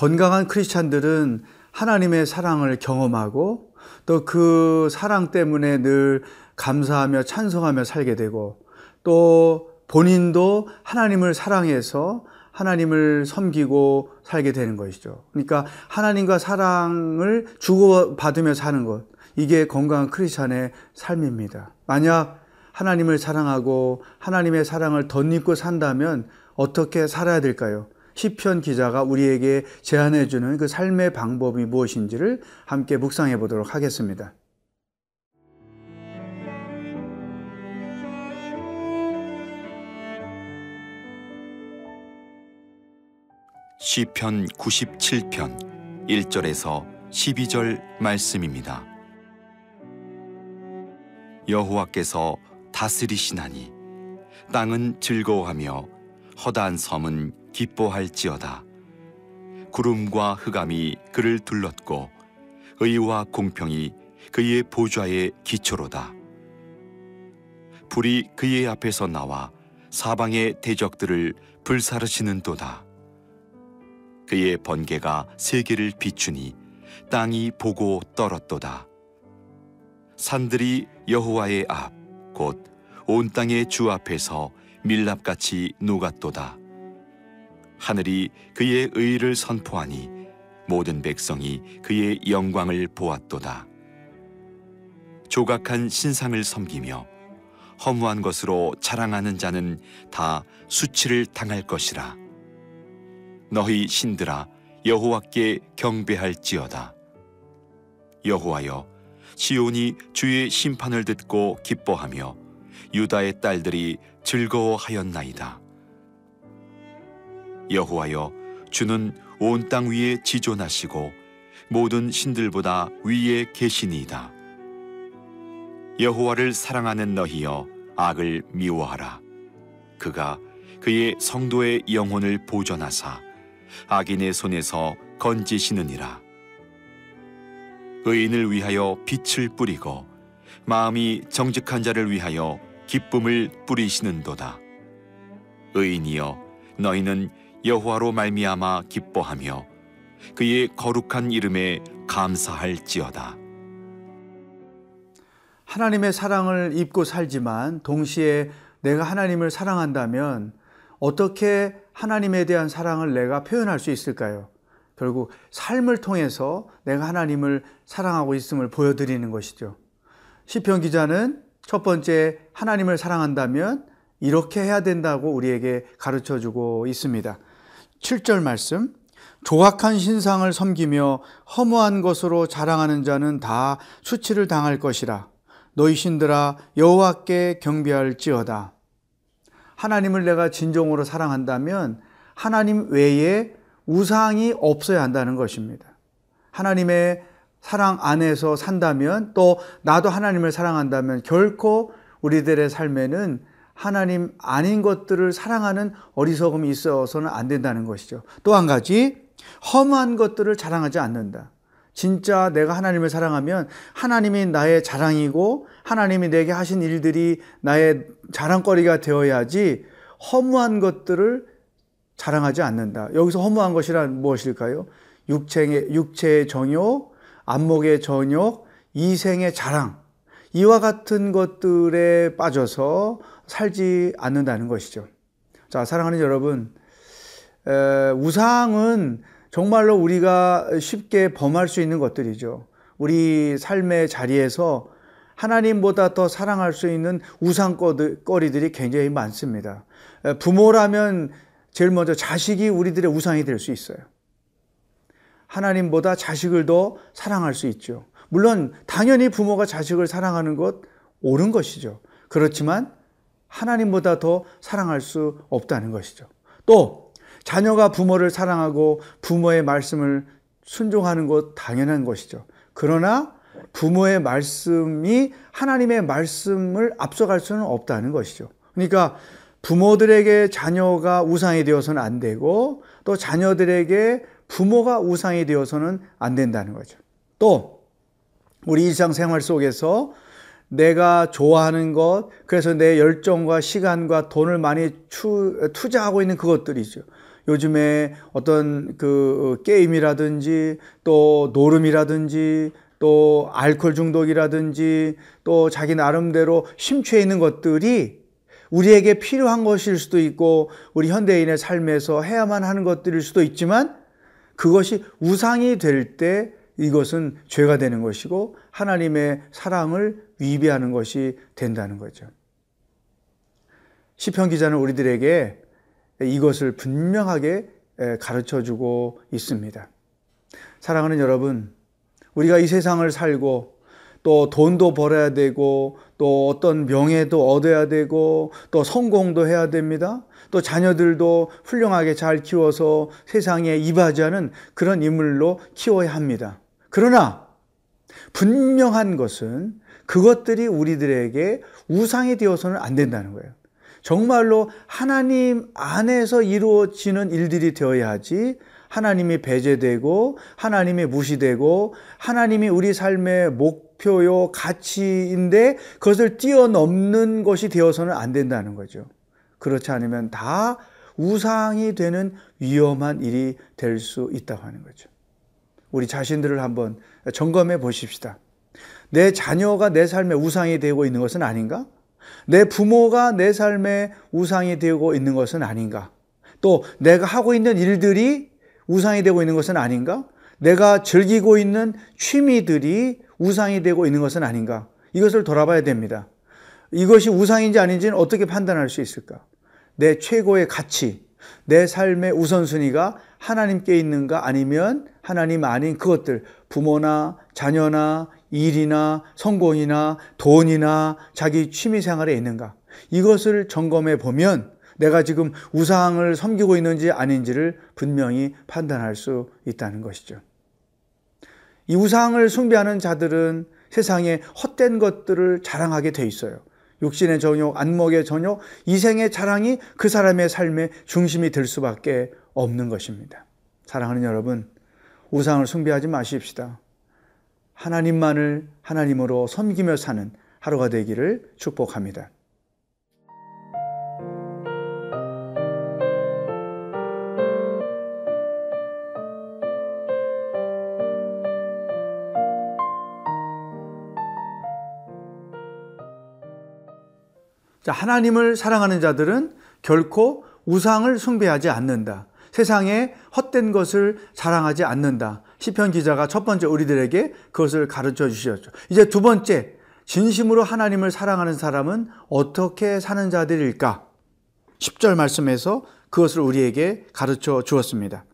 건강한 크리스찬들은 하나님의 사랑을 경험하고 또 그 사랑 때문에 늘 감사하며 찬송하며 살게 되고 또 본인도 하나님을 사랑해서 하나님을 섬기고 살게 되는 것이죠. 그러니까 하나님과 사랑을 주고받으며 사는 것. 이게 건강한 크리스찬의 삶입니다. 만약 하나님을 사랑하고 하나님의 사랑을 덧입고 산다면 어떻게 살아야 될까요? 시편 기자가 우리에게 제안해 주는 그 삶의 방법이 무엇인지를 함께 묵상해 보도록 하겠습니다. 시편 97편 1절에서 12절 말씀입니다. 여호와께서 다스리시나니 땅은 즐거워하며 허다한 섬은 기뻐할지어다. 구름과 흑암이 그를 둘렀고 의와 공평이 그의 보좌의 기초로다. 불이 그의 앞에서 나와 사방의 대적들을 불사르시는 도다. 그의 번개가 세계를 비추니 땅이 보고 떨었도다. 산들이 여호와의 앞, 곧 온 땅의 주 앞에서 밀랍같이 녹았도다. 하늘이 그의 의를 선포하니 모든 백성이 그의 영광을 보았도다. 조각한 신상을 섬기며 허무한 것으로 자랑하는 자는 다 수치를 당할 것이라. 너희 신들아 여호와께 경배할지어다. 여호와여 시온이 주의 심판을 듣고 기뻐하며 유다의 딸들이 즐거워하였나이다. 여호와여 주는 온 땅 위에 지존하시고 모든 신들보다 위에 계시니이다. 여호와를 사랑하는 너희여 악을 미워하라. 그가 그의 성도의 영혼을 보존하사 악인의 손에서 건지시느니라. 의인을 위하여 빛을 뿌리고 마음이 정직한 자를 위하여 기쁨을 뿌리시는도다. 의인이여 너희는 여호와로 말미암아 기뻐하며 그의 거룩한 이름에 감사할지어다. 하나님의 사랑을 입고 살지만 동시에 내가 하나님을 사랑한다면 어떻게 하나님에 대한 사랑을 내가 표현할 수 있을까요? 결국 삶을 통해서 내가 하나님을 사랑하고 있음을 보여드리는 것이죠. 시편 기자는 첫 번째 하나님을 사랑한다면 이렇게 해야 된다고 우리에게 가르쳐 주고 있습니다. 7절 말씀. 조악한 신상을 섬기며 허무한 것으로 자랑하는 자는 다 수치를 당할 것이라. 너희 신들아 여호와께 경배할지어다. 하나님을 내가 진정으로 사랑한다면 하나님 외에 우상이 없어야 한다는 것입니다. 하나님의 사랑 안에서 산다면 또 나도 하나님을 사랑한다면 결코 우리들의 삶에는 하나님 아닌 것들을 사랑하는 어리석음이 있어서는 안 된다는 것이죠. 또 한 가지, 허무한 것들을 자랑하지 않는다. 진짜 내가 하나님을 사랑하면 하나님이 나의 자랑이고 하나님이 내게 하신 일들이 나의 자랑거리가 되어야지 허무한 것들을 자랑하지 않는다. 여기서 허무한 것이란 무엇일까요? 육체의, 육체의 정욕, 안목의 정욕, 이생의 자랑. 이와 같은 것들에 빠져서 살지 않는다는 것이죠. 자, 사랑하는 여러분, 에, 우상은 정말로 우리가 쉽게 범할 수 있는 것들이죠. 우리 삶의 자리에서 하나님보다 더 사랑할 수 있는 우상거리들이 굉장히 많습니다. 부모라면 제일 먼저 자식이 우리들의 우상이 될 수 있어요. 하나님보다 자식을 더 사랑할 수 있죠. 물론 당연히 부모가 자식을 사랑하는 것 옳은 것이죠. 그렇지만 하나님보다 더 사랑할 수 없다는 것이죠. 또 자녀가 부모를 사랑하고 부모의 말씀을 순종하는 것 당연한 것이죠. 그러나 부모의 말씀이 하나님의 말씀을 앞서갈 수는 없다는 것이죠. 그러니까 부모들에게 자녀가 우상이 되어서는 안 되고 또 자녀들에게 부모가 우상이 되어서는 안 된다는 거죠. 또 우리 일상생활 속에서 내가 좋아하는 것, 그래서 내 열정과 시간과 돈을 많이 추, 투자하고 있는 그것들이죠. 요즘에 어떤 그 게임이라든지 또 노름이라든지 또 알코올 중독이라든지 또 자기 나름대로 심취해 있는 것들이 우리에게 필요한 것일 수도 있고 우리 현대인의 삶에서 해야만 하는 것들일 수도 있지만 그것이 우상이 될 때 이것은 죄가 되는 것이고 하나님의 사랑을 위배하는 것이 된다는 거죠. 시편 기자는 우리들에게 이것을 분명하게 가르쳐 주고 있습니다. 사랑하는 여러분, 우리가 이 세상을 살고 또 돈도 벌어야 되고 또 어떤 명예도 얻어야 되고 또 성공도 해야 됩니다. 또 자녀들도 훌륭하게 잘 키워서 세상에 이바지하는 그런 인물로 키워야 합니다. 그러나 분명한 것은 그것들이 우리들에게 우상이 되어서는 안 된다는 거예요. 정말로 하나님 안에서 이루어지는 일들이 되어야 하지 하나님이 배제되고 하나님이 무시되고 하나님이 우리 삶의 목표요 가치인데 그것을 뛰어넘는 것이 되어서는 안 된다는 거죠. 그렇지 않으면 다 우상이 되는 위험한 일이 될 수 있다고 하는 거죠. 우리 자신들을 한번 점검해 보십시다. 내 자녀가 내 삶의 우상이 되고 있는 것은 아닌가? 내 부모가 내 삶의 우상이 되고 있는 것은 아닌가? 또 내가 하고 있는 일들이 우상이 되고 있는 것은 아닌가? 내가 즐기고 있는 취미들이 우상이 되고 있는 것은 아닌가? 이것을 돌아봐야 됩니다. 이것이 우상인지 아닌지는 어떻게 판단할 수 있을까? 내 최고의 가치, 내 삶의 우선순위가 하나님께 있는가 아니면 하나님 아닌 그것들, 부모나 자녀나 일이나 성공이나 돈이나 자기 취미 생활에 있는가? 이것을 점검해 보면 내가 지금 우상을 섬기고 있는지 아닌지를 분명히 판단할 수 있다는 것이죠. 이 우상을 숭배하는 자들은 세상에 헛된 것들을 자랑하게 돼 있어요. 육신의 정욕, 안목의 정욕, 이생의 자랑이 그 사람의 삶의 중심이 될 수밖에 없는 것입니다. 사랑하는 여러분, 우상을 숭배하지 마십시다. 하나님만을 하나님으로 섬기며 사는 하루가 되기를 축복합니다. 자, 하나님을 사랑하는 자들은 결코 우상을 숭배하지 않는다. 세상에 헛된 것을 자랑하지 않는다. 시편 기자가 첫 번째 우리들에게 그것을 가르쳐 주셨죠. 이제 두 번째, 진심으로 하나님을 사랑하는 사람은 어떻게 사는 자들일까? 10절 말씀에서 그것을 우리에게 가르쳐 주었습니다.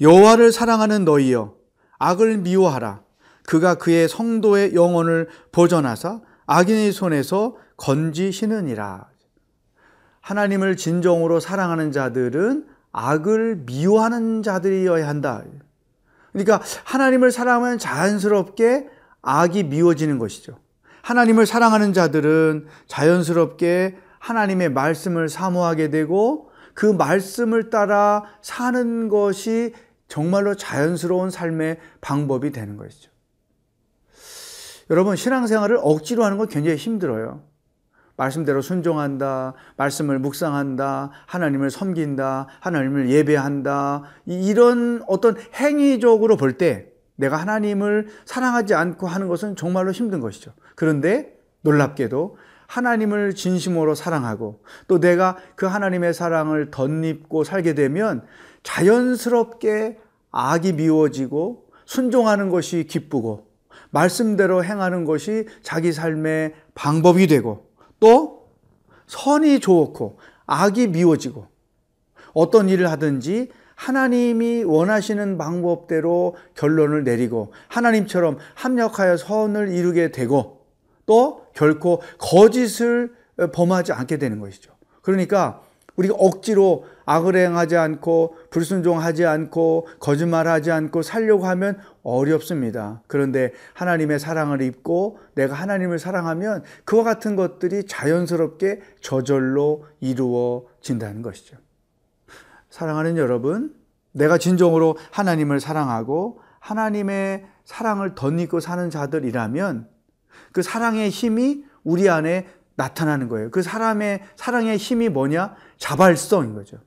여호와를 사랑하는 너희여 악을 미워하라. 그가 그의 성도의 영혼을 보존하사 악인의 손에서 건지시느니라. 하나님을 진정으로 사랑하는 자들은 악을 미워하는 자들이어야 한다. 그러니까 하나님을 사랑하면 자연스럽게 악이 미워지는 것이죠. 하나님을 사랑하는 자들은 자연스럽게 하나님의 말씀을 사모하게 되고 그 말씀을 따라 사는 것이 정말로 자연스러운 삶의 방법이 되는 것이죠. 여러분, 신앙생활을 억지로 하는 건 굉장히 힘들어요. 말씀대로 순종한다, 말씀을 묵상한다, 하나님을 섬긴다, 하나님을 예배한다, 이런 어떤 행위적으로 볼 때 내가 하나님을 사랑하지 않고 하는 것은 정말로 힘든 것이죠. 그런데 놀랍게도 하나님을 진심으로 사랑하고 또 내가 그 하나님의 사랑을 덧입고 살게 되면 자연스럽게 악이 미워지고 순종하는 것이 기쁘고 말씀대로 행하는 것이 자기 삶의 방법이 되고 또 선이 좋고 악이 미워지고 어떤 일을 하든지 하나님이 원하시는 방법대로 결론을 내리고 하나님처럼 합력하여 선을 이루게 되고 또 결코 거짓을 범하지 않게 되는 것이죠. 그러니까 우리가 억지로 악을 행하지 않고 불순종하지 않고 거짓말하지 않고 살려고 하면 어렵습니다. 그런데 하나님의 사랑을 입고 내가 하나님을 사랑하면 그와 같은 것들이 자연스럽게 저절로 이루어진다는 것이죠. 사랑하는 여러분, 내가 진정으로 하나님을 사랑하고 하나님의 사랑을 덧입고 사는 자들이라면 그 사랑의 힘이 우리 안에 나타나는 거예요. 그 사람의 사랑의 힘이 뭐냐? 자발성인 거죠.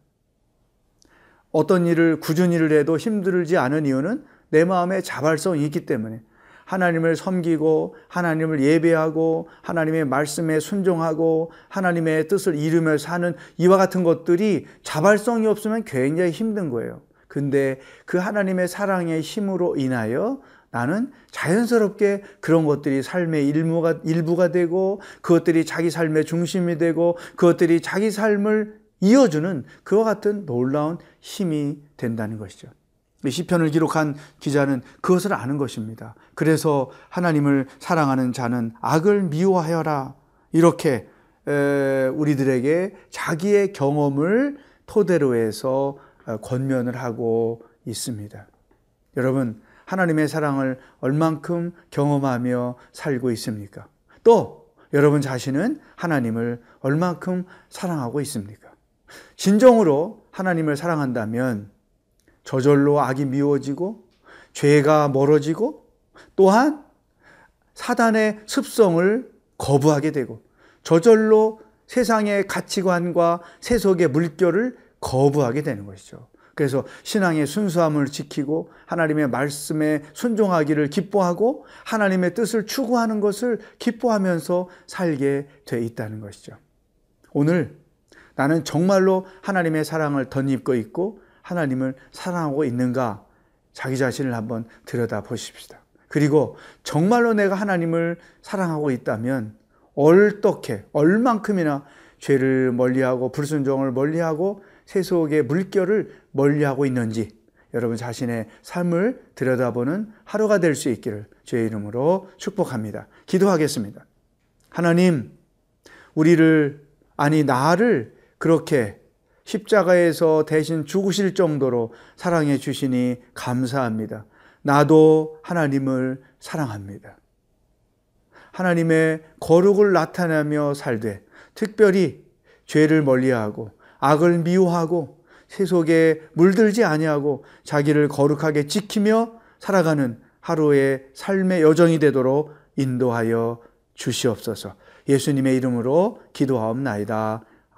어떤 일을 꾸준히 일을 해도 힘들지 않은 이유는 내 마음에 자발성이 있기 때문에 하나님을 섬기고 하나님을 예배하고 하나님의 말씀에 순종하고 하나님의 뜻을 이루며 사는 이와 같은 것들이 자발성이 없으면 굉장히 힘든 거예요. 근데 그 하나님의 사랑의 힘으로 인하여 나는 자연스럽게 그런 것들이 삶의 일부가, 일부가 되고 그것들이 자기 삶의 중심이 되고 그것들이 자기 삶을 이어주는 그와 같은 놀라운 힘이 된다는 것이죠. 시편을 기록한 기자는 그것을 아는 것입니다. 그래서 하나님을 사랑하는 자는 악을 미워하여라. 이렇게 우리들에게 자기의 경험을 토대로 해서 어, 권면을 하고 있습니다. 여러분, 하나님의 사랑을 얼만큼 경험하며 살고 있습니까? 또 여러분 자신은 하나님을 얼만큼 사랑하고 있습니까? 진정으로 하나님을 사랑한다면 저절로 악이 미워지고 죄가 멀어지고 또한 사단의 습성을 거부하게 되고 저절로 세상의 가치관과 세속의 물결을 거부하게 되는 것이죠. 그래서 신앙의 순수함을 지키고 하나님의 말씀에 순종하기를 기뻐하고 하나님의 뜻을 추구하는 것을 기뻐하면서 살게 돼 있다는 것이죠. 오늘 나는 정말로 하나님의 사랑을 덧입고 있고 하나님을 사랑하고 있는가 자기 자신을 한번 들여다 보십시다. 그리고 정말로 내가 하나님을 사랑하고 있다면 어떻게 얼만큼이나 죄를 멀리하고 불순종을 멀리하고 세속의 물결을 멀리하고 있는지 여러분 자신의 삶을 들여다보는 하루가 될 수 있기를 주의 이름으로 축복합니다. 기도하겠습니다. 하나님, 우리를, 아니, 나를 그렇게 십자가에서 대신 죽으실 정도로 사랑해 주시니 감사합니다. 나도 하나님을 사랑합니다. 하나님의 거룩을 나타내며 살되 특별히 죄를 멀리하고 악을 미워하고 세속에 물들지 아니하고 자기를 거룩하게 지키며 살아가는 하루의 삶의 여정이 되도록 인도하여 주시옵소서. 예수님의 이름으로 기도하옵나이다.